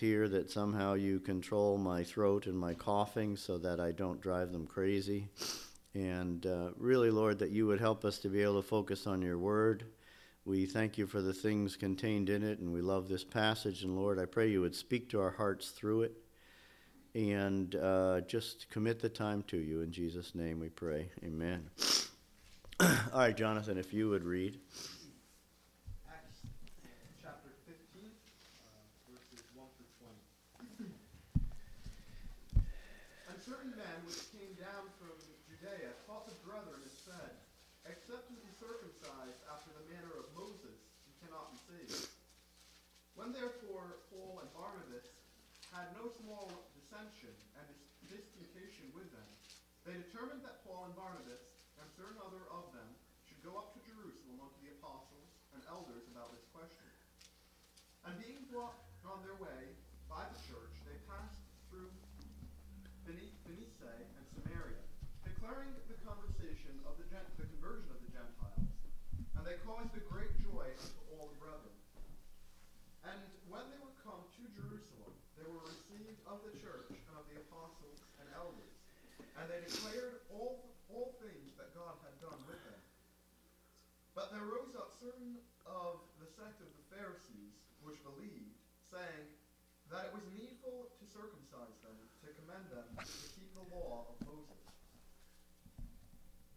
here that somehow you control my throat and my coughing so that I don't drive them crazy. And uh, really, Lord, that you would help us to be able to focus on your word. We thank you for the things contained in it, and we love this passage. And Lord, I pray you would speak to our hearts through it and uh, just commit the time to you. In Jesus' name we pray. Amen. All right, Jonathan, if you would read. Acts chapter 15, uh, verses 1 through 20. And certain men which came down from Judea taught the brethren and said, Except you be circumcised after the manner of Moses, you cannot be saved. When therefore Paul and Barnabas had no small dissension and dis- disputation with them, they determined that Paul and Barnabas and certain other of them should go up to Jerusalem unto the apostles and elders about this question. And being brought on their way by the church, they passed through Phoenice and Samaria, declaring the conversation of the, the conversion of the Gentiles. And they caused a great joy unto all the brethren. And when they were come to Jerusalem, they were received of the church and of the apostles and elders. And they declared all, all things that God had done with them. But there rose up certain of the sect of the Pharisees which believed, saying that it was needful to circumcise them, to commend them to keep the law of Moses.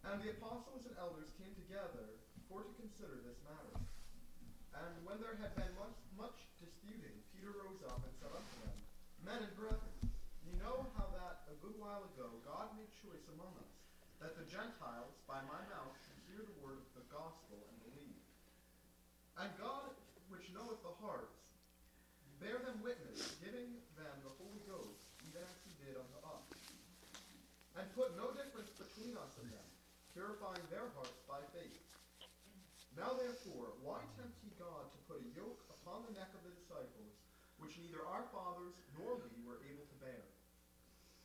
And the apostles and elders came together for to consider this matter. And when there had been much, much disputing, Peter rose up and said unto them, Men and brethren, ye know how that a good while ago God made choice among us, that the Gentiles by my mouth should hear the word of the gospel and believe. And God, which knoweth the hearts, bear them witness, giving them the Holy Ghost, even as he did unto us. And put no difference between us and them, purifying their hearts by faith. Now therefore, why tempt ye God to put a yoke upon the neck of the disciples, which neither our fathers nor we were able to bear?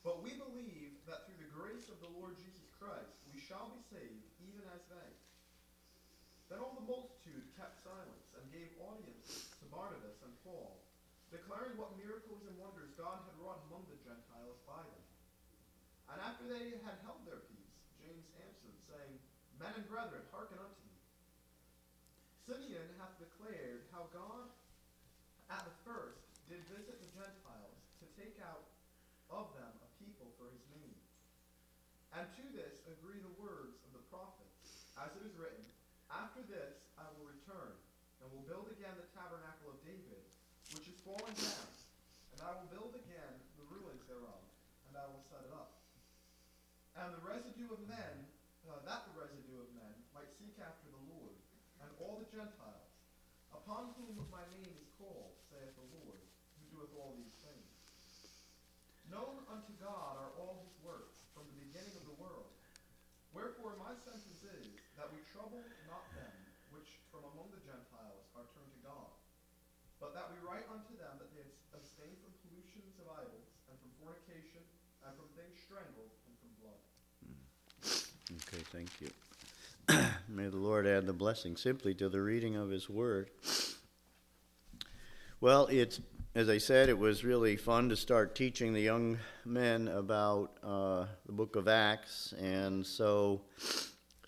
But we believe that through the grace of the Lord Jesus Christ we shall be saved, even as they. Then all the multitude kept silence, and gave audience to Barnabas and Paul, declaring what miracles and wonders God had wrought among the Gentiles by them. And after they had held their peace, James answered, saying, Men and brethren, hearken unto me. Simeon hath declared how God at the first did visit the Gentiles to take out of them a people for his name. And to this agree the words of the prophets, as it is written, After this I will return, and will build again the tabernacle of David, which is fallen down, and I will build again the ruins thereof, and I will set it up. And the residue of men, uh, that the residue of men might seek after the Lord, and all the Gentiles, upon whom my name is called, saith the Lord, who doeth all these things. Known unto God are all his works from the beginning of the world. Wherefore my sentence is that we trouble not them which from among the Gentiles are turned to God, but that we write unto them that they abstain from pollutions of idols, and from fornication, and from things strangled, and from blood. Okay, thank you. May the Lord add the blessing simply to the reading of His Word. Well, it's, as I said, it was really fun to start teaching the young men about uh, the book of Acts. And so,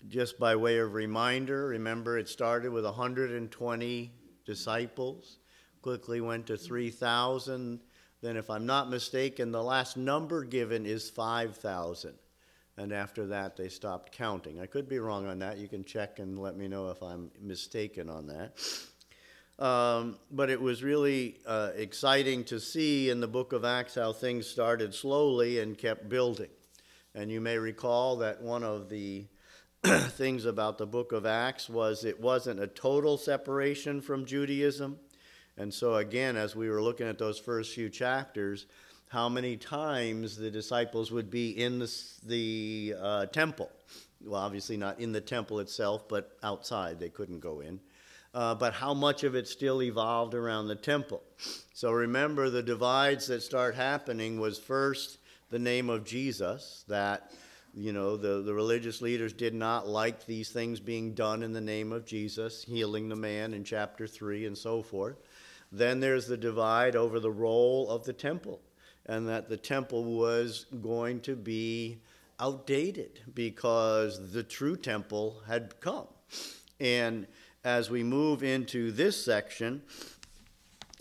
just by way of reminder, remember it started with 120 disciples, quickly went to 3,000. Then, if I'm not mistaken, the last number given is 5,000 and after that they stopped counting. I could be wrong on that. You can check and let me know if I'm mistaken on that. Um, but it was really uh, exciting to see in the book of Acts how things started slowly and kept building. And you may recall that one of the things about the book of Acts was it wasn't a total separation from Judaism. And so, again, as we were looking at those first few chapters, how many times the disciples would be in the, the uh, temple. Well, obviously not in the temple itself, but outside. They couldn't go in. Uh, but how much of it still evolved around the temple. So remember, the divides that start happening was first the name of Jesus, that, you know, the, the religious leaders did not like these things being done in the name of Jesus, healing the man in chapter 3 and so forth. Then there's the divide over the role of the temple, and that the temple was going to be outdated because the true temple had come. And as we move into this section,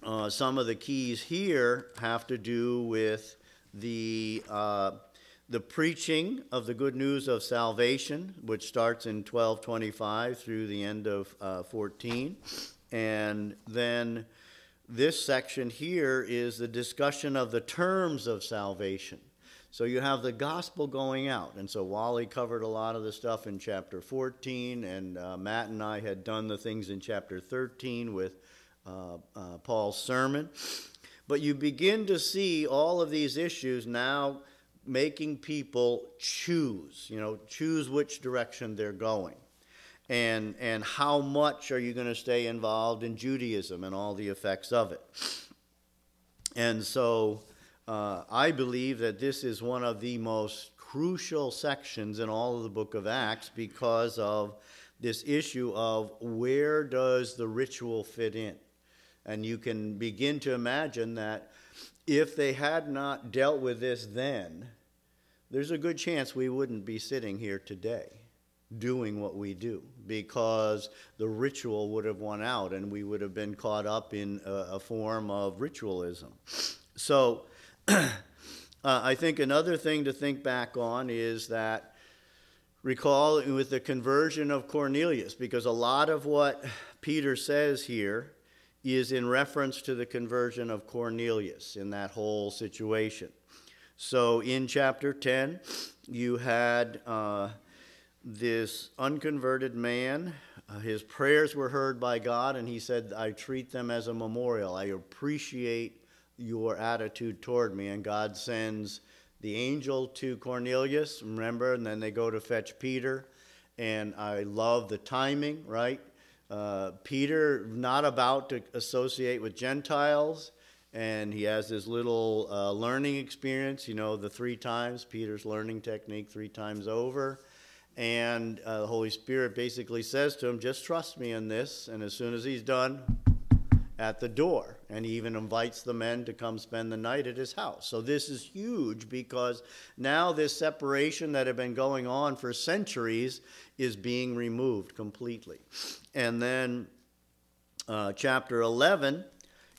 uh, some of the keys here have to do with the uh, the preaching of the good news of salvation, which starts in 1225 through the end of uh, 14, and then this section here is the discussion of the terms of salvation. So you have the gospel going out. And so Wally covered a lot of the stuff in chapter 14, and uh, Matt and I had done the things in chapter 13 with uh, uh, Paul's sermon. But you begin to see all of these issues now making people choose, you know, choose which direction they're going. And, and how much are you going to stay involved in Judaism and all the effects of it? And so uh, I believe that this is one of the most crucial sections in all of the book of Acts because of this issue of where does the ritual fit in? And you can begin to imagine that if they had not dealt with this then, there's a good chance we wouldn't be sitting here today doing what we do because the ritual would have won out and we would have been caught up in a, a form of ritualism. So uh, I think another thing to think back on is that recall with the conversion of Cornelius, because a lot of what Peter says here is in reference to the conversion of Cornelius in that whole situation. So in chapter 10, you had uh, this unconverted man. Uh, his prayers were heard by God, and he said, I treat them as a memorial. I appreciate your attitude toward me. And God sends the angel to Cornelius, remember, and then they go to fetch Peter. And I love the timing, right? Uh, Peter, not about to associate with Gentiles, and he has this little uh, learning experience, you know, the three times, Peter's learning technique three times over. And uh, the Holy Spirit basically says to him, just trust me in this. And as soon as he's done, at the door. And he even invites the men to come spend the night at his house. So this is huge because now this separation that had been going on for centuries is being removed completely. And then uh, chapter 11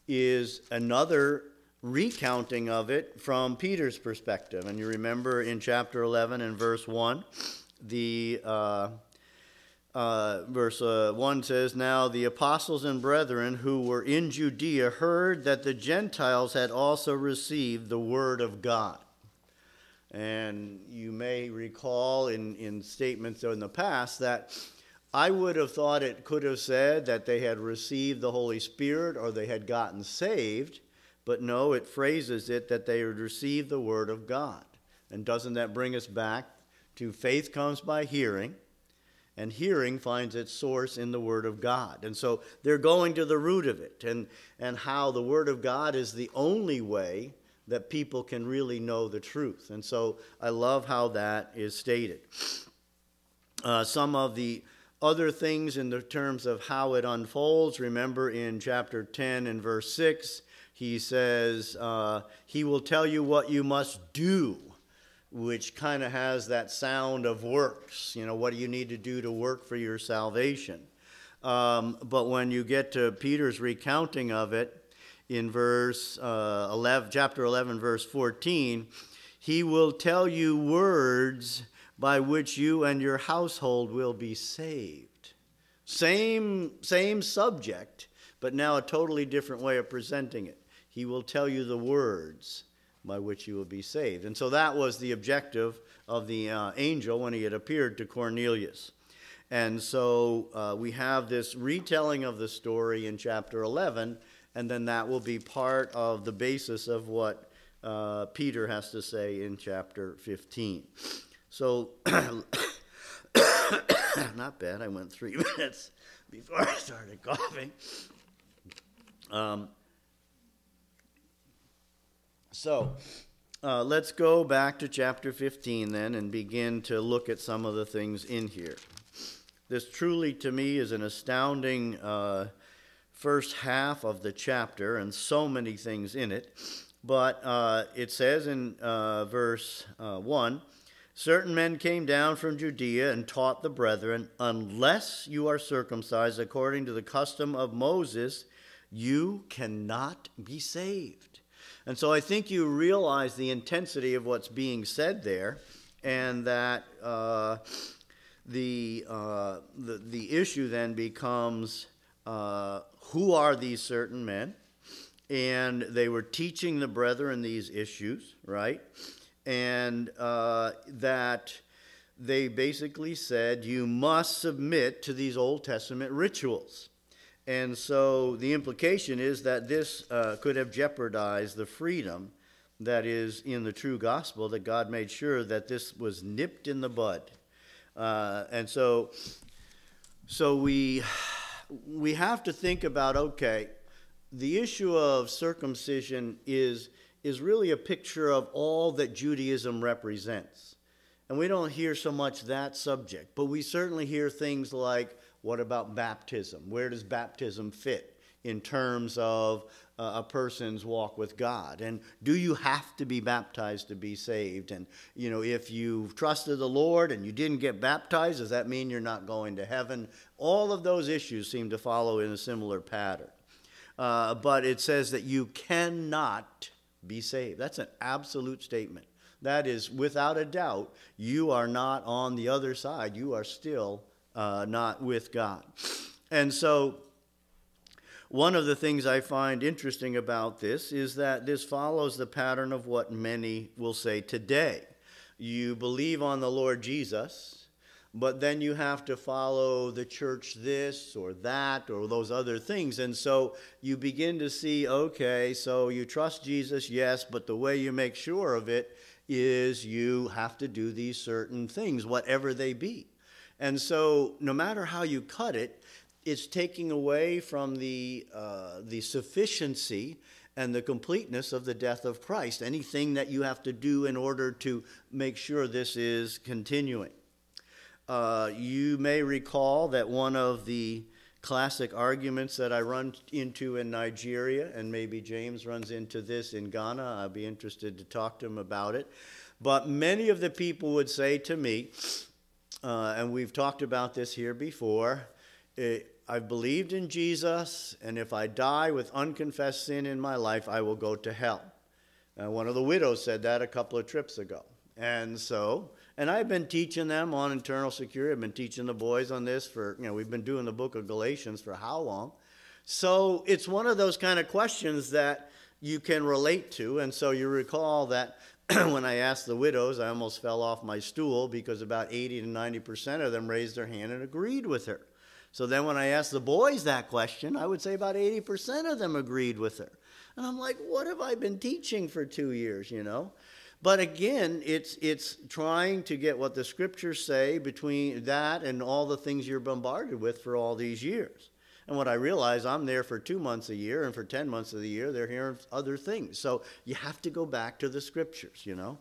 is another recounting of it from Peter's perspective. And you remember in chapter 11 and verse 1, the. Uh, uh, verse uh, 1 says, Now the apostles and brethren who were in Judea heard that the Gentiles had also received the word of God. And you may recall in, in statements in the past that I would have thought it could have said that they had received the Holy Spirit or they had gotten saved, but no, it phrases it that they had received the Word of God. And doesn't that bring us back to faith comes by hearing, and hearing finds its source in the Word of God? And so they're going to the root of it and, and how the Word of God is the only way that people can really know the truth. And so I love how that is stated. Uh, some of the other things in the terms of how it unfolds. Remember in chapter 10 and verse 6, he says, uh, He will tell you what you must do, which kind of has that sound of works. You know, what do you need to do to work for your salvation? Um, but when you get to Peter's recounting of it in verse uh, 11, chapter 11, verse 14, he will tell you words by which you and your household will be saved. Same, same subject, but now a totally different way of presenting it. He will tell you the words by which you will be saved. And so that was the objective of the uh, angel when he had appeared to Cornelius. And so uh, we have this retelling of the story in chapter 11, and then that will be part of the basis of what uh, Peter has to say in chapter 15. So, not bad. I went three minutes before I started coughing. Um, so, uh, let's go back to chapter 15 then and begin to look at some of the things in here. This truly, to me, is an astounding uh, first half of the chapter and so many things in it. But uh, it says in uh, verse uh, 1 Certain men came down from Judea and taught the brethren, Unless you are circumcised according to the custom of Moses, you cannot be saved. And so I think you realize the intensity of what's being said there, and that uh, the, uh, the, the issue then becomes uh, who are these certain men? And they were teaching the brethren these issues, right? And uh, that they basically said you must submit to these Old Testament rituals. And so the implication is that this uh, could have jeopardized the freedom that is in the true gospel, that God made sure that this was nipped in the bud. Uh, and so, so we, we have to think about okay, the issue of circumcision is, is really a picture of all that Judaism represents. And we don't hear so much that subject, but we certainly hear things like what about baptism? Where does baptism fit in terms of uh, a person's walk with God? And do you have to be baptized to be saved? And, you know, if you've trusted the Lord and you didn't get baptized, does that mean you're not going to heaven? All of those issues seem to follow in a similar pattern. Uh, but it says that you cannot be saved. That's an absolute statement. That is, without a doubt, you are not on the other side. You are still uh, not with God. And so, one of the things I find interesting about this is that this follows the pattern of what many will say today. You believe on the Lord Jesus, but then you have to follow the church this or that or those other things. And so you begin to see okay, so you trust Jesus, yes, but the way you make sure of it is you have to do these certain things, whatever they be. And so, no matter how you cut it, it's taking away from the, uh, the sufficiency and the completeness of the death of Christ. Anything that you have to do in order to make sure this is continuing. Uh, you may recall that one of the classic arguments that I run into in Nigeria, and maybe James runs into this in Ghana. I'd be interested to talk to him about it. But many of the people would say to me, uh, and we've talked about this here before. It, I've believed in Jesus, and if I die with unconfessed sin in my life, I will go to hell. Uh, one of the widows said that a couple of trips ago. And so, and I've been teaching them on internal security. I've been teaching the boys on this for, you know, we've been doing the book of Galatians for how long? So it's one of those kind of questions that you can relate to. And so you recall that when I asked the widows, I almost fell off my stool because about 80 to 90% of them raised their hand and agreed with her. So then when I asked the boys that question, I would say about 80% of them agreed with her. And I'm like, what have I been teaching for two years, you know? But again, it's, it's trying to get what the scriptures say between that and all the things you're bombarded with for all these years. And what I realize, I'm there for two months a year, and for 10 months of the year, they're hearing other things. So you have to go back to the scriptures, you know?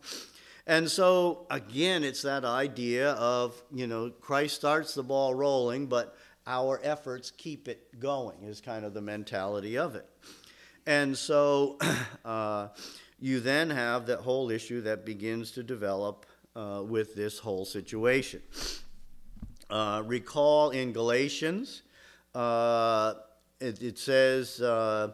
And so, again, it's that idea of, you know, Christ starts the ball rolling, but our efforts keep it going, is kind of the mentality of it. And so uh, you then have that whole issue that begins to develop uh, with this whole situation. Uh, recall in Galatians, uh, it, it, says, uh,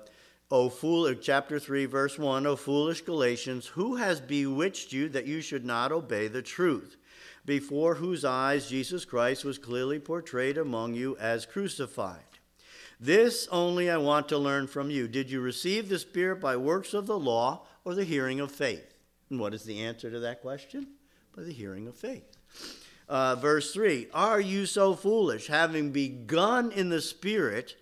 O fool, chapter 3, verse 1, O foolish Galatians, who has bewitched you that you should not obey the truth, before whose eyes Jesus Christ was clearly portrayed among you as crucified? This only I want to learn from you. Did you receive the Spirit by works of the law or the hearing of faith? And what is the answer to that question? By the hearing of faith. Uh, verse 3 Are you so foolish? Having begun in the Spirit,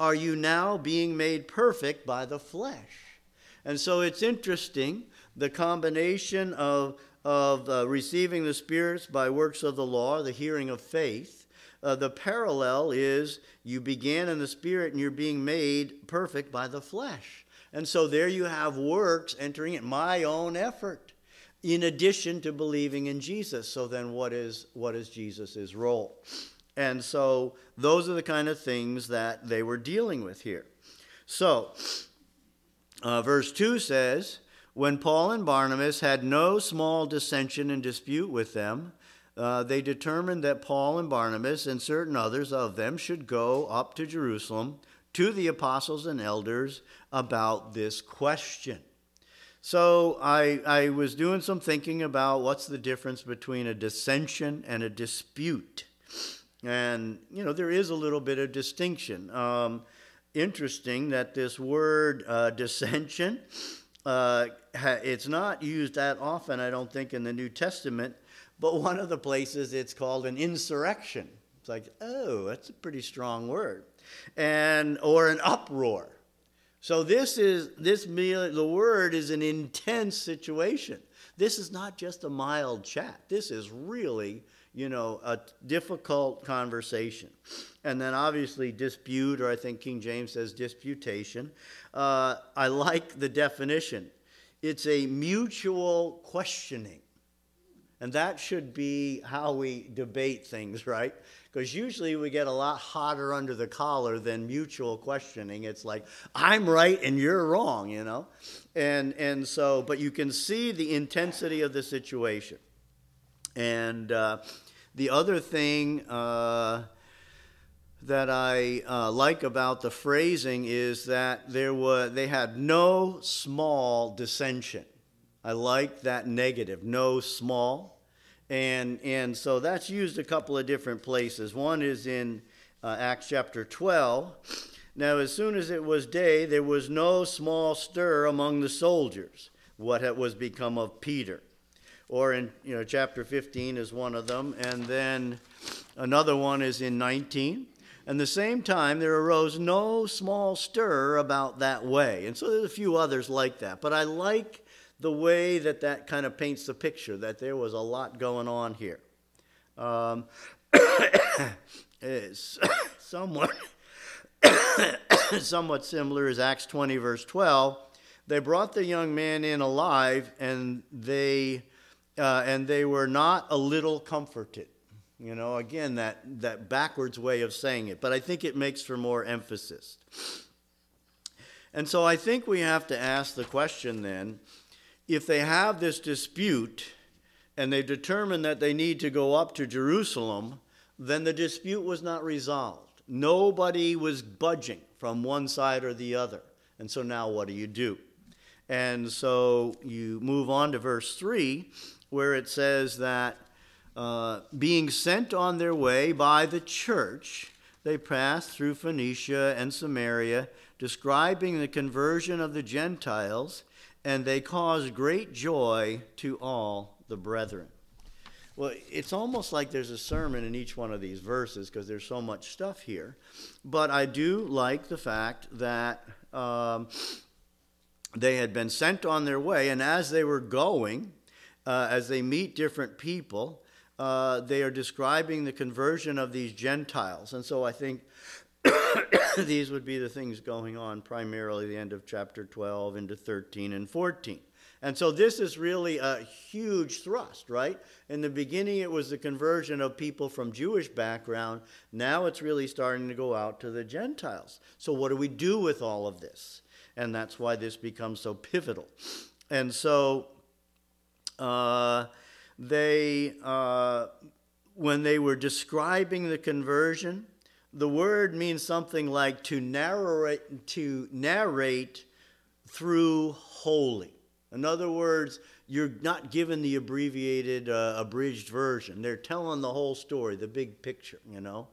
are you now being made perfect by the flesh? And so it's interesting the combination of, of uh, receiving the spirits by works of the law, the hearing of faith. Uh, the parallel is you began in the Spirit and you're being made perfect by the flesh. And so there you have works entering in my own effort in addition to believing in Jesus. So then what is what is Jesus' role? And so those are the kind of things that they were dealing with here. So, uh, verse 2 says, When Paul and Barnabas had no small dissension and dispute with them, uh, they determined that Paul and Barnabas and certain others of them should go up to Jerusalem to the apostles and elders about this question. So I, I was doing some thinking about what's the difference between a dissension and a dispute. And, you know, there is a little bit of distinction. Um, interesting that this word uh, dissension, uh, it's not used that often, I don't think, in the New Testament, but one of the places it's called an insurrection. It's like, oh, that's a pretty strong word. And, or an uproar. So this is, this meal, the word is an intense situation. This is not just a mild chat. This is really you know, a difficult conversation. And then obviously dispute, or I think King James says disputation. Uh, I like the definition. It's a mutual questioning. And that should be how we debate things, right? Because usually we get a lot hotter under the collar than mutual questioning. It's like, I'm right and you're wrong, you know? And, and so, but you can see the intensity of the situation. And uh, the other thing uh, that I uh, like about the phrasing is that there was they had no small dissension. I like that negative, no small, and and so that's used a couple of different places. One is in uh, Acts chapter twelve. Now, as soon as it was day, there was no small stir among the soldiers. What was become of Peter? or in you know chapter 15 is one of them and then another one is in 19 and the same time there arose no small stir about that way and so there's a few others like that but i like the way that that kind of paints the picture that there was a lot going on here um, somewhat somewhat similar is acts 20 verse 12 they brought the young man in alive and they uh, and they were not a little comforted. You know, again, that, that backwards way of saying it, but I think it makes for more emphasis. And so I think we have to ask the question then if they have this dispute and they determine that they need to go up to Jerusalem, then the dispute was not resolved. Nobody was budging from one side or the other. And so now what do you do? And so you move on to verse 3, where it says that uh, being sent on their way by the church, they passed through Phoenicia and Samaria, describing the conversion of the Gentiles, and they caused great joy to all the brethren. Well, it's almost like there's a sermon in each one of these verses because there's so much stuff here. But I do like the fact that um, they had been sent on their way, and as they were going, uh, as they meet different people, uh, they are describing the conversion of these Gentiles. And so I think these would be the things going on primarily the end of chapter 12 into 13 and 14. And so this is really a huge thrust, right? In the beginning, it was the conversion of people from Jewish background. Now it's really starting to go out to the Gentiles. So, what do we do with all of this? And that's why this becomes so pivotal. And so, uh, they, uh, when they were describing the conversion, the word means something like to narrate, to narrate through wholly. In other words, you're not given the abbreviated, uh, abridged version. They're telling the whole story, the big picture, you know.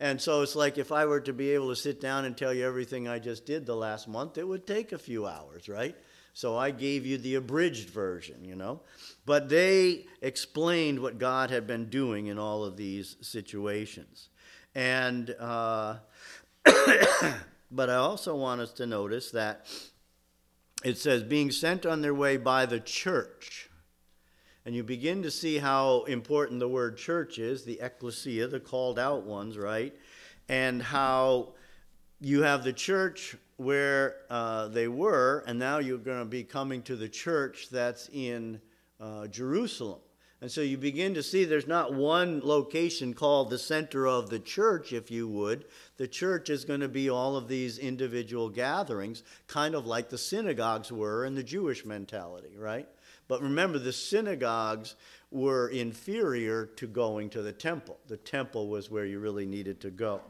And so it's like if I were to be able to sit down and tell you everything I just did the last month, it would take a few hours, right? So I gave you the abridged version, you know. But they explained what God had been doing in all of these situations. And, uh, but I also want us to notice that it says, being sent on their way by the church. And you begin to see how important the word church is, the ecclesia, the called out ones, right? And how you have the church where uh, they were, and now you're going to be coming to the church that's in uh, Jerusalem. And so you begin to see there's not one location called the center of the church, if you would. The church is going to be all of these individual gatherings, kind of like the synagogues were in the Jewish mentality, right? But remember, the synagogues were inferior to going to the temple. The temple was where you really needed to go.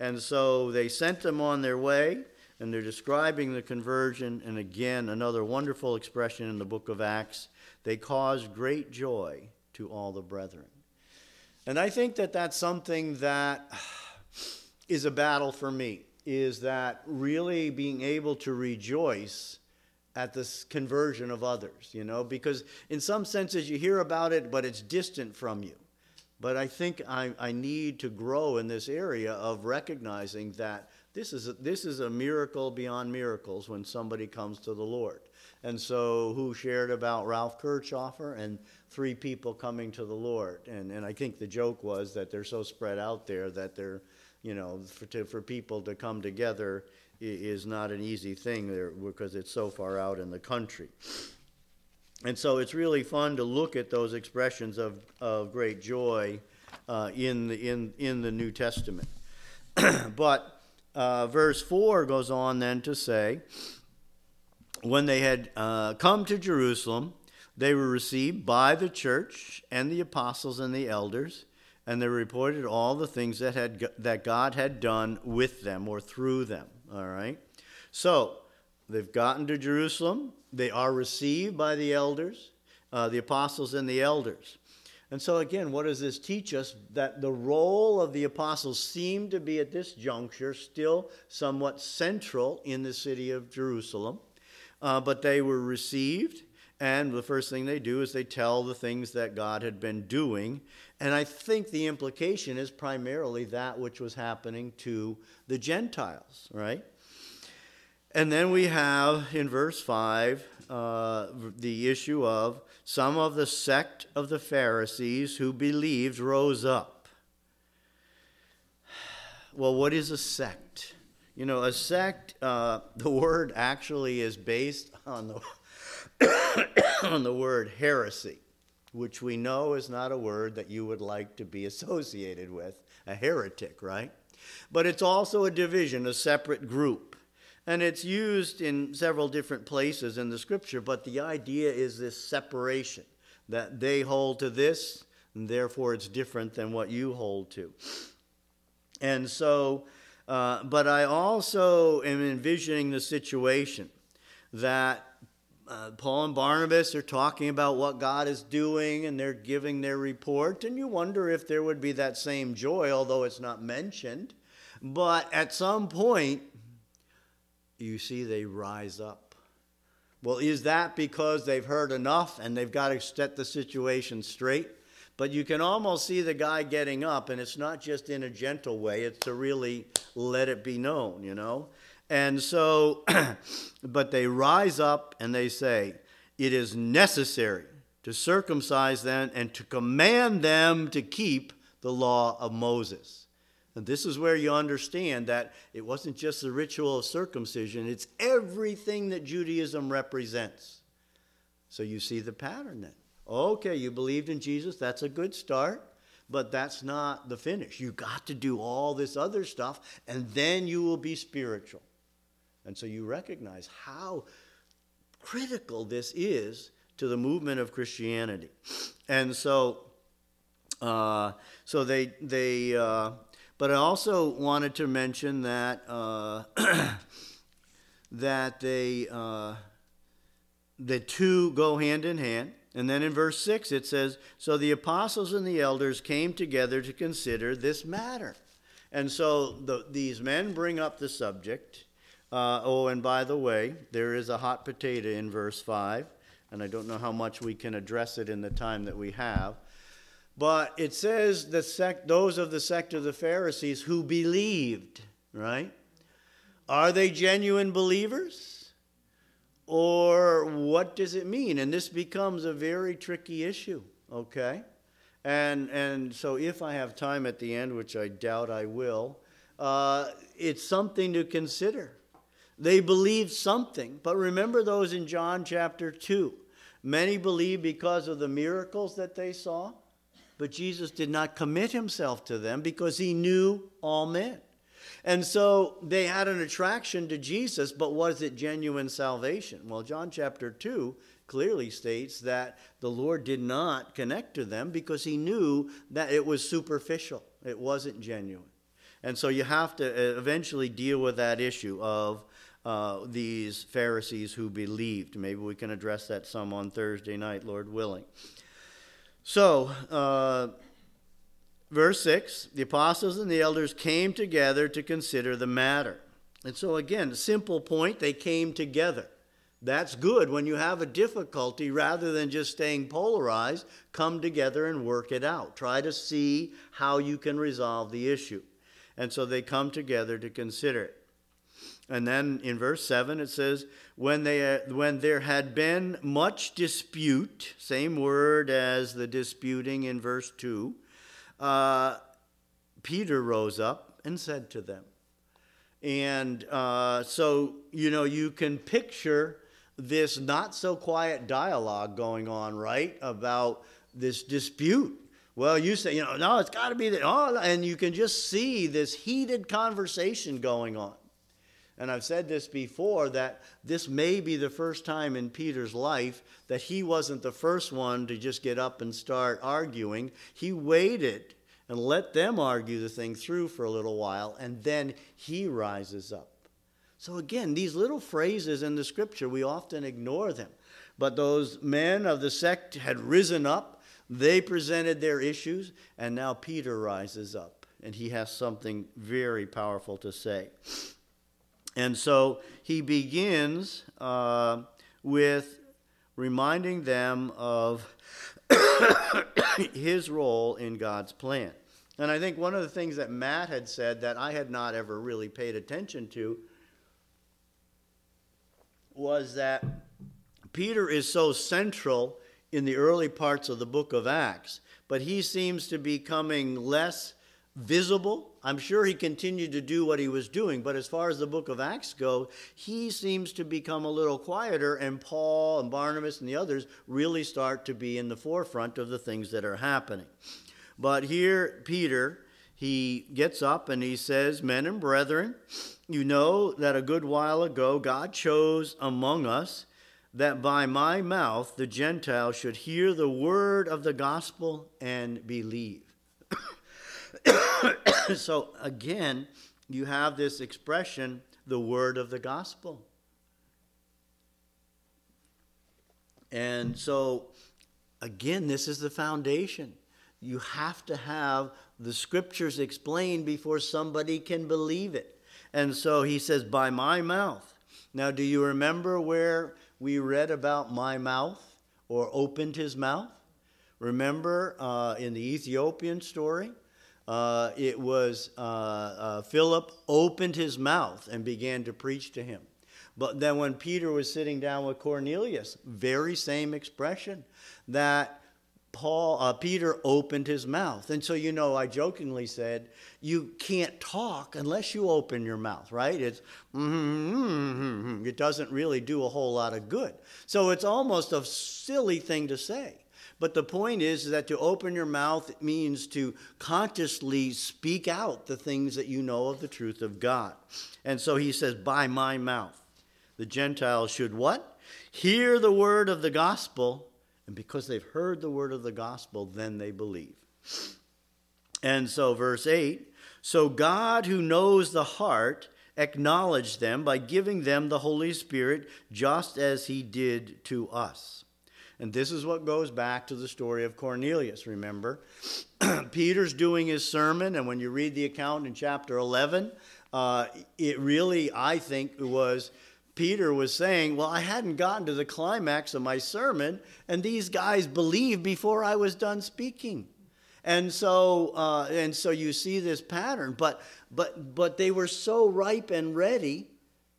And so they sent them on their way, and they're describing the conversion. And again, another wonderful expression in the book of Acts they caused great joy to all the brethren. And I think that that's something that is a battle for me, is that really being able to rejoice at this conversion of others, you know, because in some senses you hear about it, but it's distant from you. But I think I, I need to grow in this area of recognizing that this is, a, this is a miracle beyond miracles when somebody comes to the Lord. And so, who shared about Ralph Kirchhofer and three people coming to the Lord? And, and I think the joke was that they're so spread out there that they're, you know, for, to, for people to come together is not an easy thing there because it's so far out in the country. And so it's really fun to look at those expressions of, of great joy uh, in, the, in, in the New Testament. but uh, verse 4 goes on then to say, when they had uh, come to Jerusalem, they were received by the church and the apostles and the elders, and they reported all the things that had that God had done with them or through them. All right. So they've gotten to Jerusalem. They are received by the elders, uh, the apostles and the elders. And so, again, what does this teach us? That the role of the apostles seemed to be at this juncture still somewhat central in the city of Jerusalem uh, but they were received. And the first thing they do is they tell the things that God had been doing. And I think the implication is primarily that which was happening to the Gentiles, right? And then we have in verse 5 uh, the issue of some of the sect of the Pharisees who believed rose up. Well, what is a sect? You know, a sect, uh, the word actually is based on the, on the word heresy, which we know is not a word that you would like to be associated with, a heretic, right? But it's also a division, a separate group. And it's used in several different places in the scripture, but the idea is this separation that they hold to this, and therefore it's different than what you hold to. And so uh, but I also am envisioning the situation that uh, Paul and Barnabas are talking about what God is doing and they're giving their report, and you wonder if there would be that same joy, although it's not mentioned. But at some point, you see they rise up. Well, is that because they've heard enough and they've got to set the situation straight? But you can almost see the guy getting up, and it's not just in a gentle way, it's to really let it be known, you know? And so, but they rise up and they say, It is necessary to circumcise them and to command them to keep the law of Moses. And this is where you understand that it wasn't just the ritual of circumcision, it's everything that Judaism represents. So you see the pattern then. Okay, you believed in Jesus, that's a good start, but that's not the finish. You got to do all this other stuff, and then you will be spiritual. And so you recognize how critical this is to the movement of Christianity. And so, uh, so they, they, uh, but I also wanted to mention that, uh, that they, uh, the two go hand in hand. And then in verse 6 it says, So the apostles and the elders came together to consider this matter. And so the, these men bring up the subject. Uh, oh, and by the way, there is a hot potato in verse 5, and I don't know how much we can address it in the time that we have. But it says the those of the sect of the Pharisees who believed, right? Are they genuine believers? Or what does it mean? And this becomes a very tricky issue, okay? And, and so if I have time at the end, which I doubt I will, uh, it's something to consider. They believed something, but remember those in John chapter 2. Many believed because of the miracles that they saw, but Jesus did not commit himself to them because he knew all men. And so they had an attraction to Jesus, but was it genuine salvation? Well, John chapter 2 clearly states that the Lord did not connect to them because he knew that it was superficial, it wasn't genuine. And so you have to uh, eventually deal with that issue of uh, these Pharisees who believed. Maybe we can address that some on Thursday night, Lord willing. So, uh, verse 6 the apostles and the elders came together to consider the matter. And so, again, simple point, they came together. That's good when you have a difficulty rather than just staying polarized, come together and work it out. Try to see how you can resolve the issue. And so they come together to consider it. And then in verse 7 it says, when, they, when there had been much dispute, same word as the disputing in verse 2, uh, Peter rose up and said to them. And uh, so, you know, you can picture this not so quiet dialogue going on, right, about this dispute. Well, you say, you know, no, it's got to be that. Oh, and you can just see this heated conversation going on. And I've said this before that this may be the first time in Peter's life that he wasn't the first one to just get up and start arguing. He waited and let them argue the thing through for a little while, and then he rises up. So, again, these little phrases in the scripture, we often ignore them. But those men of the sect had risen up, they presented their issues, and now Peter rises up, and he has something very powerful to say. And so he begins uh, with reminding them of his role in God's plan. And I think one of the things that Matt had said that I had not ever really paid attention to was that Peter is so central in the early parts of the book of Acts, but he seems to be coming less visible. I'm sure he continued to do what he was doing, but as far as the book of Acts go, he seems to become a little quieter, and Paul and Barnabas and the others really start to be in the forefront of the things that are happening. But here, Peter, he gets up and he says, Men and brethren, you know that a good while ago God chose among us that by my mouth the Gentiles should hear the word of the gospel and believe. so again, you have this expression, the word of the gospel. And so, again, this is the foundation. You have to have the scriptures explained before somebody can believe it. And so he says, by my mouth. Now, do you remember where we read about my mouth or opened his mouth? Remember uh, in the Ethiopian story? Uh, it was uh, uh, Philip opened his mouth and began to preach to him. But then when Peter was sitting down with Cornelius, very same expression that Paul uh, Peter opened his mouth. And so you know I jokingly said you can't talk unless you open your mouth, right? It's mm-hmm, mm-hmm, it doesn't really do a whole lot of good. So it's almost a silly thing to say. But the point is that to open your mouth means to consciously speak out the things that you know of the truth of God. And so he says, by my mouth. The Gentiles should what? Hear the word of the gospel. And because they've heard the word of the gospel, then they believe. And so, verse 8 So God, who knows the heart, acknowledged them by giving them the Holy Spirit, just as he did to us. And this is what goes back to the story of Cornelius, remember? Peter's doing his sermon, and when you read the account in chapter 11, uh, it really, I think, was Peter was saying, Well, I hadn't gotten to the climax of my sermon, and these guys believed before I was done speaking. And so, uh, and so you see this pattern, but, but, but they were so ripe and ready,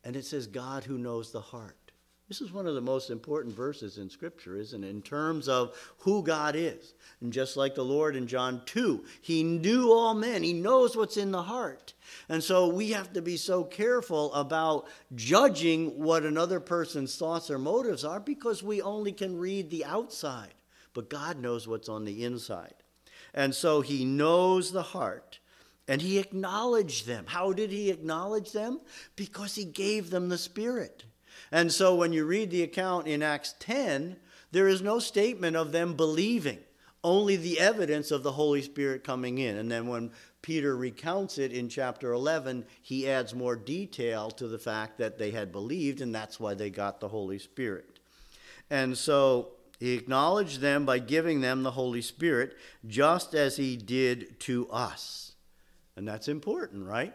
and it says, God who knows the heart. This is one of the most important verses in Scripture, isn't it? In terms of who God is. And just like the Lord in John 2, He knew all men, He knows what's in the heart. And so we have to be so careful about judging what another person's thoughts or motives are because we only can read the outside. But God knows what's on the inside. And so He knows the heart. And he acknowledged them. How did he acknowledge them? Because he gave them the Spirit. And so when you read the account in Acts 10, there is no statement of them believing, only the evidence of the Holy Spirit coming in. And then when Peter recounts it in chapter 11, he adds more detail to the fact that they had believed, and that's why they got the Holy Spirit. And so he acknowledged them by giving them the Holy Spirit, just as he did to us. And that's important, right?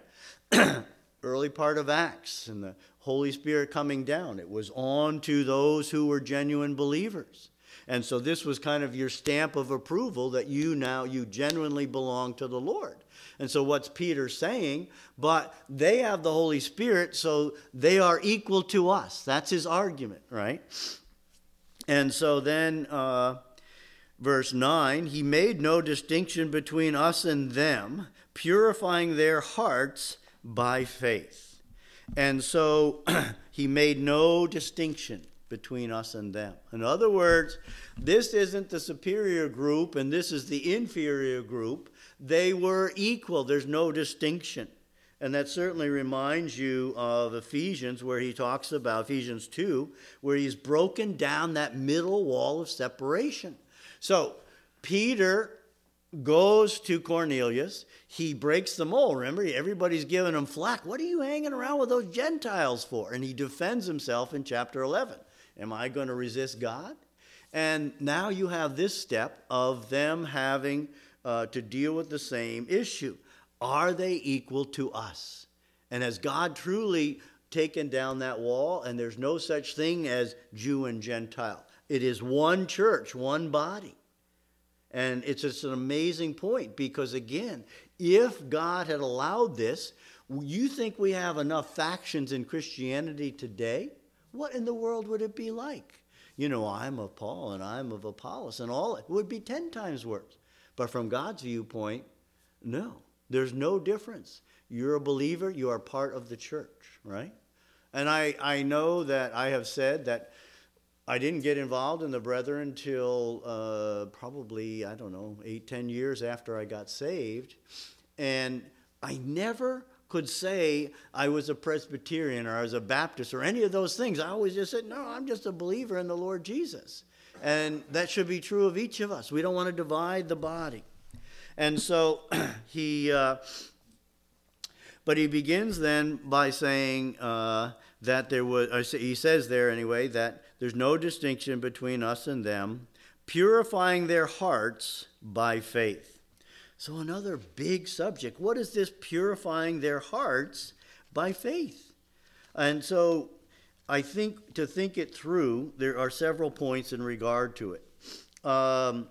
Early part of Acts and the Holy Spirit coming down. It was on to those who were genuine believers. And so this was kind of your stamp of approval that you now you genuinely belong to the Lord. And so what's Peter saying? But they have the Holy Spirit, so they are equal to us. That's his argument, right? And so then uh, verse 9, he made no distinction between us and them, purifying their hearts by faith. And so he made no distinction between us and them. In other words, this isn't the superior group and this is the inferior group. They were equal, there's no distinction. And that certainly reminds you of Ephesians, where he talks about, Ephesians 2, where he's broken down that middle wall of separation. So, Peter goes to Cornelius. He breaks the mold. Remember, everybody's giving him flack. What are you hanging around with those Gentiles for? And he defends himself in chapter 11. Am I going to resist God? And now you have this step of them having uh, to deal with the same issue. Are they equal to us? And has God truly taken down that wall? And there's no such thing as Jew and Gentile. It is one church, one body. And it's just an amazing point because, again, if God had allowed this, you think we have enough factions in Christianity today? What in the world would it be like? You know, I'm of Paul and I'm of Apollos, and all it would be 10 times worse. But from God's viewpoint, no, there's no difference. You're a believer, you are part of the church, right? And I, I know that I have said that I didn't get involved in the Brethren until uh, probably, I don't know, eight, ten years after I got saved. And I never could say I was a Presbyterian or I was a Baptist or any of those things. I always just said, no, I'm just a believer in the Lord Jesus. And that should be true of each of us. We don't want to divide the body. And so he, uh, but he begins then by saying uh, that there was, he says there anyway, that there's no distinction between us and them, purifying their hearts by faith. So, another big subject. What is this purifying their hearts by faith? And so, I think to think it through, there are several points in regard to it. Um,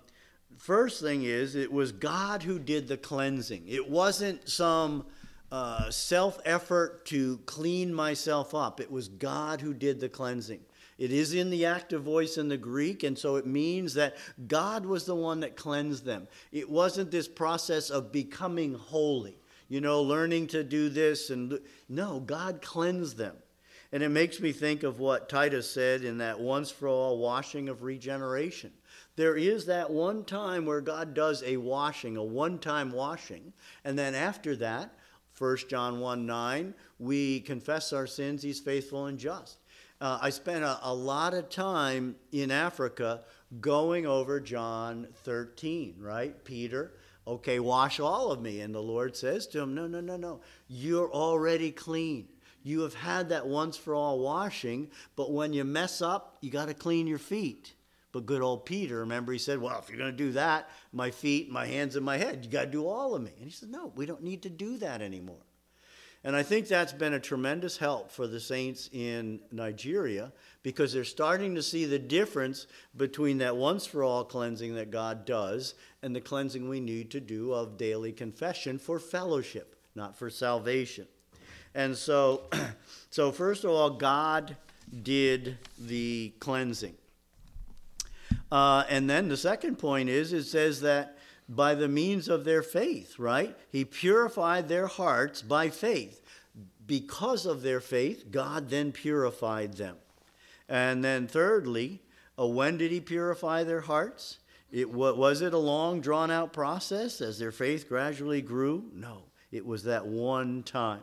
first thing is, it was God who did the cleansing. It wasn't some uh, self effort to clean myself up, it was God who did the cleansing. It is in the active voice in the Greek, and so it means that God was the one that cleansed them. It wasn't this process of becoming holy, you know, learning to do this and no, God cleansed them. And it makes me think of what Titus said in that once for all washing of regeneration. There is that one time where God does a washing, a one time washing, and then after that, 1 John 1 9, we confess our sins, he's faithful and just. Uh, I spent a, a lot of time in Africa going over John 13, right? Peter, okay, wash all of me. And the Lord says to him, No, no, no, no. You're already clean. You have had that once for all washing, but when you mess up, you got to clean your feet. But good old Peter, remember, he said, Well, if you're going to do that, my feet, my hands, and my head, you got to do all of me. And he said, No, we don't need to do that anymore. And I think that's been a tremendous help for the saints in Nigeria because they're starting to see the difference between that once for all cleansing that God does and the cleansing we need to do of daily confession for fellowship, not for salvation. And so, so first of all, God did the cleansing. Uh, and then the second point is it says that by the means of their faith, right? He purified their hearts by faith. Because of their faith, God then purified them. And then thirdly, uh, when did he purify their hearts? It was it a long drawn out process as their faith gradually grew? No, it was that one time.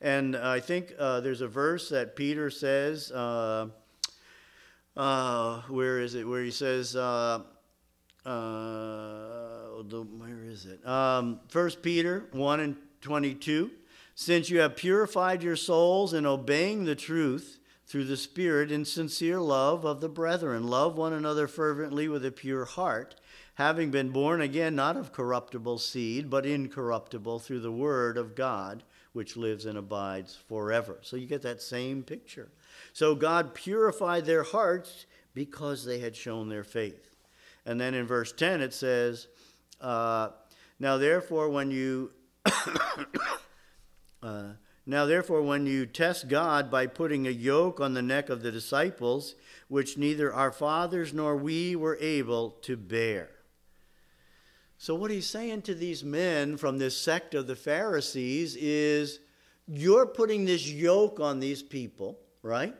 And I think uh, there's a verse that Peter says, uh, uh, where is it? Where he says, uh, uh, where is it? Um, 1 Peter 1 and 22. Since you have purified your souls in obeying the truth through the Spirit in sincere love of the brethren, love one another fervently with a pure heart, having been born again not of corruptible seed, but incorruptible through the Word of God, which lives and abides forever. So you get that same picture. So God purified their hearts because they had shown their faith. And then in verse 10 it says, uh, Now therefore, when you. uh, now, therefore, when you test God by putting a yoke on the neck of the disciples, which neither our fathers nor we were able to bear. So, what he's saying to these men from this sect of the Pharisees is you're putting this yoke on these people, right?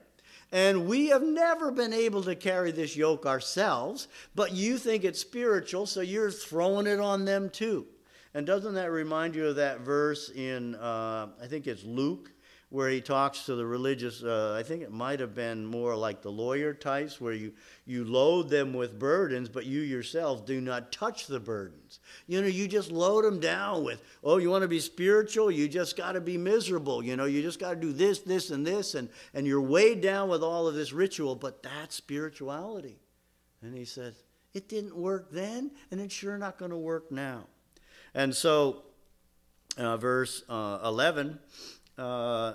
And we have never been able to carry this yoke ourselves, but you think it's spiritual, so you're throwing it on them too. And doesn't that remind you of that verse in, uh, I think it's Luke, where he talks to the religious, uh, I think it might have been more like the lawyer types, where you, you load them with burdens, but you yourself do not touch the burdens. You know, you just load them down with, oh, you want to be spiritual? You just got to be miserable. You know, you just got to do this, this, and this, and, and you're weighed down with all of this ritual, but that's spirituality. And he says, it didn't work then, and it's sure not going to work now. And so, uh, verse uh, 11 uh,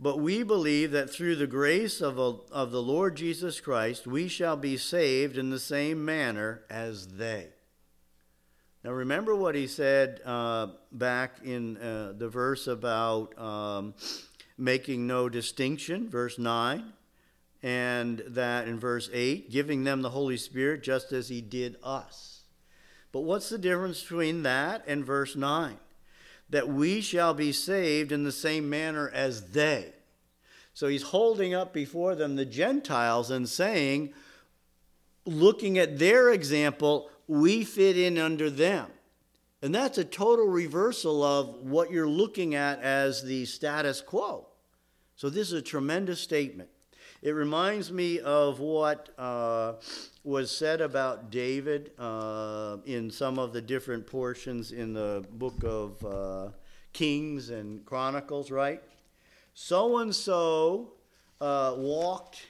but we believe that through the grace of, a, of the Lord Jesus Christ, we shall be saved in the same manner as they. Now, remember what he said uh, back in uh, the verse about um, making no distinction, verse 9, and that in verse 8, giving them the Holy Spirit just as he did us. But what's the difference between that and verse 9? That we shall be saved in the same manner as they. So he's holding up before them the Gentiles and saying, looking at their example, we fit in under them. And that's a total reversal of what you're looking at as the status quo. So this is a tremendous statement. It reminds me of what uh, was said about David uh, in some of the different portions in the book of uh, Kings and Chronicles, right? So and so walked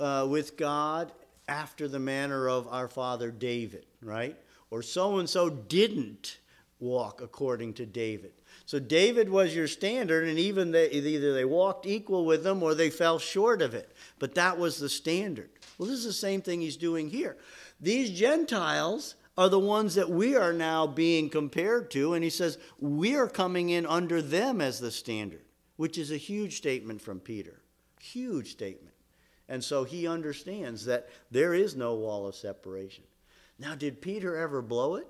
uh, with God after the manner of our father David, right? Or so and so didn't walk according to David. So David was your standard, and even they, either they walked equal with them or they fell short of it. But that was the standard. Well, this is the same thing he's doing here. These Gentiles are the ones that we are now being compared to, and he says we are coming in under them as the standard, which is a huge statement from Peter. Huge statement. And so he understands that there is no wall of separation. Now, did Peter ever blow it?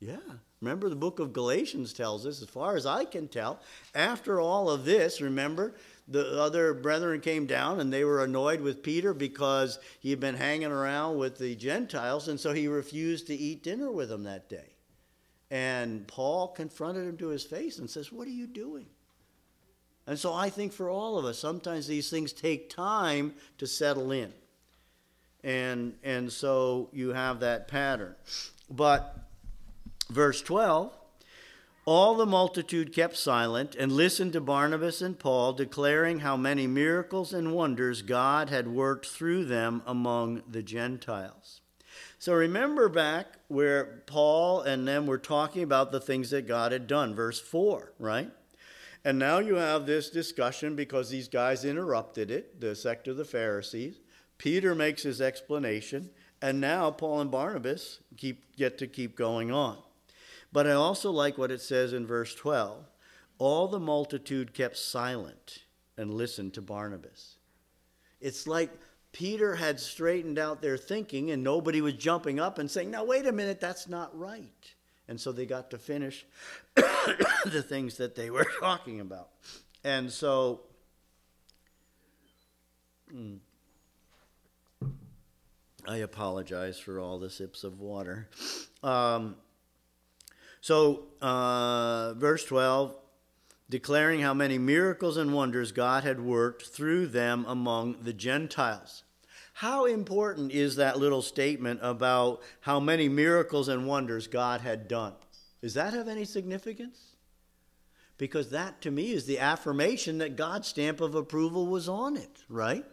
Yeah. Remember, the book of Galatians tells us, as far as I can tell, after all of this, remember, the other brethren came down and they were annoyed with Peter because he had been hanging around with the Gentiles, and so he refused to eat dinner with them that day. And Paul confronted him to his face and says, What are you doing? And so I think for all of us, sometimes these things take time to settle in. And, and so you have that pattern. But Verse 12 All the multitude kept silent and listened to Barnabas and Paul, declaring how many miracles and wonders God had worked through them among the Gentiles. So remember back where Paul and them were talking about the things that God had done, verse 4, right? And now you have this discussion because these guys interrupted it, the sect of the Pharisees. Peter makes his explanation, and now Paul and Barnabas keep, get to keep going on. But I also like what it says in verse 12 all the multitude kept silent and listened to Barnabas. It's like Peter had straightened out their thinking and nobody was jumping up and saying, Now, wait a minute, that's not right. And so they got to finish the things that they were talking about. And so, hmm, I apologize for all the sips of water. Um, so, uh, verse 12 declaring how many miracles and wonders God had worked through them among the Gentiles. How important is that little statement about how many miracles and wonders God had done? Does that have any significance? Because that to me is the affirmation that God's stamp of approval was on it, right?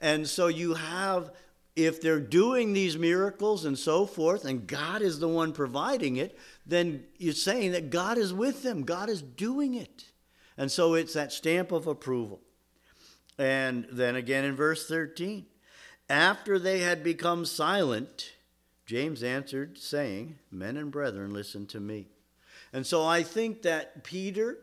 And so you have, if they're doing these miracles and so forth, and God is the one providing it, then you're saying that God is with them, God is doing it. And so it's that stamp of approval. And then again in verse 13, after they had become silent, James answered, saying, Men and brethren, listen to me. And so I think that Peter,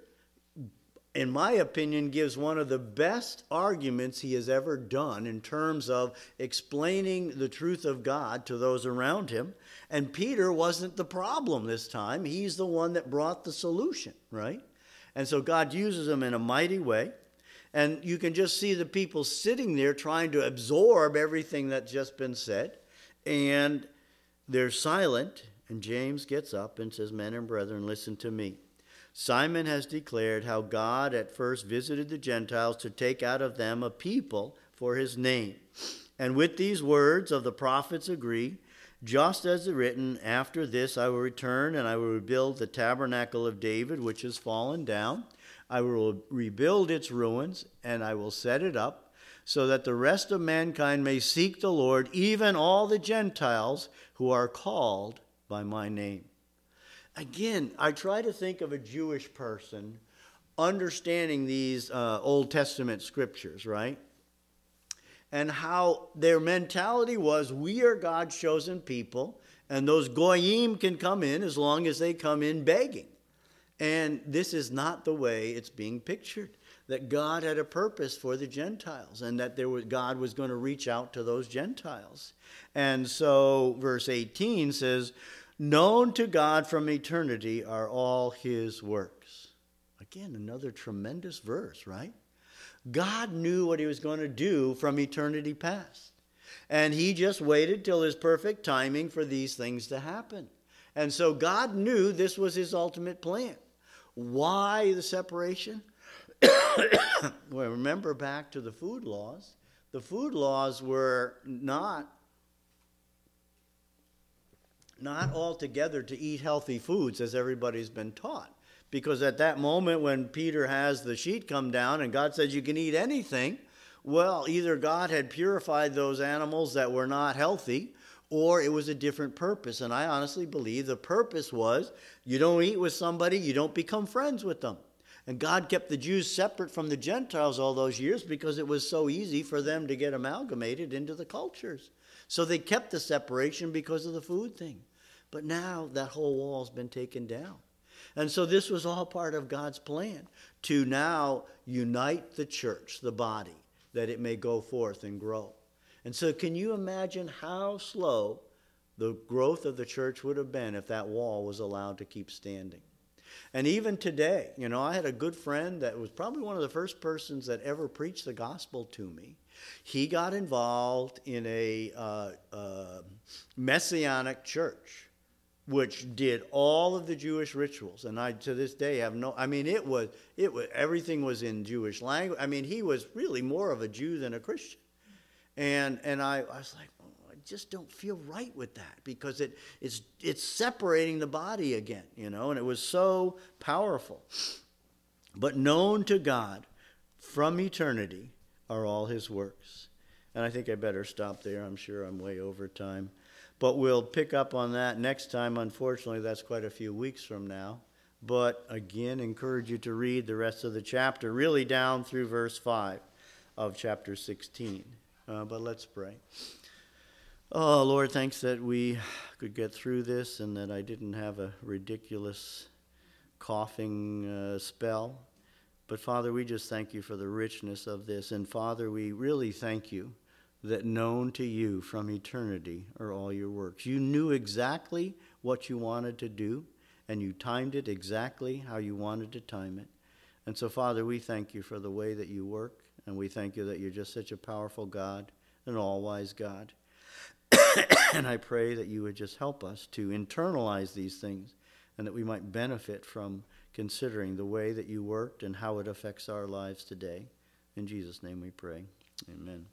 in my opinion, gives one of the best arguments he has ever done in terms of explaining the truth of God to those around him. And Peter wasn't the problem this time, he's the one that brought the solution, right? And so God uses him in a mighty way. And you can just see the people sitting there trying to absorb everything that's just been said. And they're silent. And James gets up and says, Men and brethren, listen to me. Simon has declared how God at first visited the Gentiles to take out of them a people for his name. And with these words of the prophets agree, just as it is written, after this I will return and I will rebuild the tabernacle of David, which has fallen down. I will rebuild its ruins and I will set it up, so that the rest of mankind may seek the Lord, even all the Gentiles who are called by my name. Again, I try to think of a Jewish person understanding these uh, Old Testament scriptures, right? and how their mentality was we are God's chosen people, and those goyim can come in as long as they come in begging. And this is not the way it's being pictured. That God had a purpose for the Gentiles, and that there was, God was going to reach out to those Gentiles. And so, verse 18 says, Known to God from eternity are all his works. Again, another tremendous verse, right? God knew what he was going to do from eternity past. And he just waited till his perfect timing for these things to happen. And so God knew this was his ultimate plan. Why the separation? well, remember back to the food laws. The food laws were not not altogether to eat healthy foods as everybody's been taught. Because at that moment, when Peter has the sheet come down and God says you can eat anything, well, either God had purified those animals that were not healthy, or it was a different purpose. And I honestly believe the purpose was you don't eat with somebody, you don't become friends with them. And God kept the Jews separate from the Gentiles all those years because it was so easy for them to get amalgamated into the cultures. So they kept the separation because of the food thing. But now that whole wall's been taken down. And so this was all part of God's plan to now unite the church, the body, that it may go forth and grow. And so, can you imagine how slow the growth of the church would have been if that wall was allowed to keep standing? And even today, you know, I had a good friend that was probably one of the first persons that ever preached the gospel to me. He got involved in a uh, uh, messianic church which did all of the Jewish rituals. And I, to this day, have no, I mean, it was, it was, everything was in Jewish language. I mean, he was really more of a Jew than a Christian. And, and I, I was like, oh, I just don't feel right with that because it, it's, it's separating the body again, you know, and it was so powerful. But known to God from eternity are all his works. And I think I better stop there. I'm sure I'm way over time. But we'll pick up on that next time. Unfortunately, that's quite a few weeks from now. But again, encourage you to read the rest of the chapter, really down through verse 5 of chapter 16. Uh, but let's pray. Oh, Lord, thanks that we could get through this and that I didn't have a ridiculous coughing uh, spell. But Father, we just thank you for the richness of this. And Father, we really thank you that known to you from eternity are all your works. You knew exactly what you wanted to do, and you timed it exactly how you wanted to time it. And so, Father, we thank you for the way that you work, and we thank you that you're just such a powerful God, an all wise God. and I pray that you would just help us to internalize these things and that we might benefit from considering the way that you worked and how it affects our lives today. In Jesus' name we pray. Amen.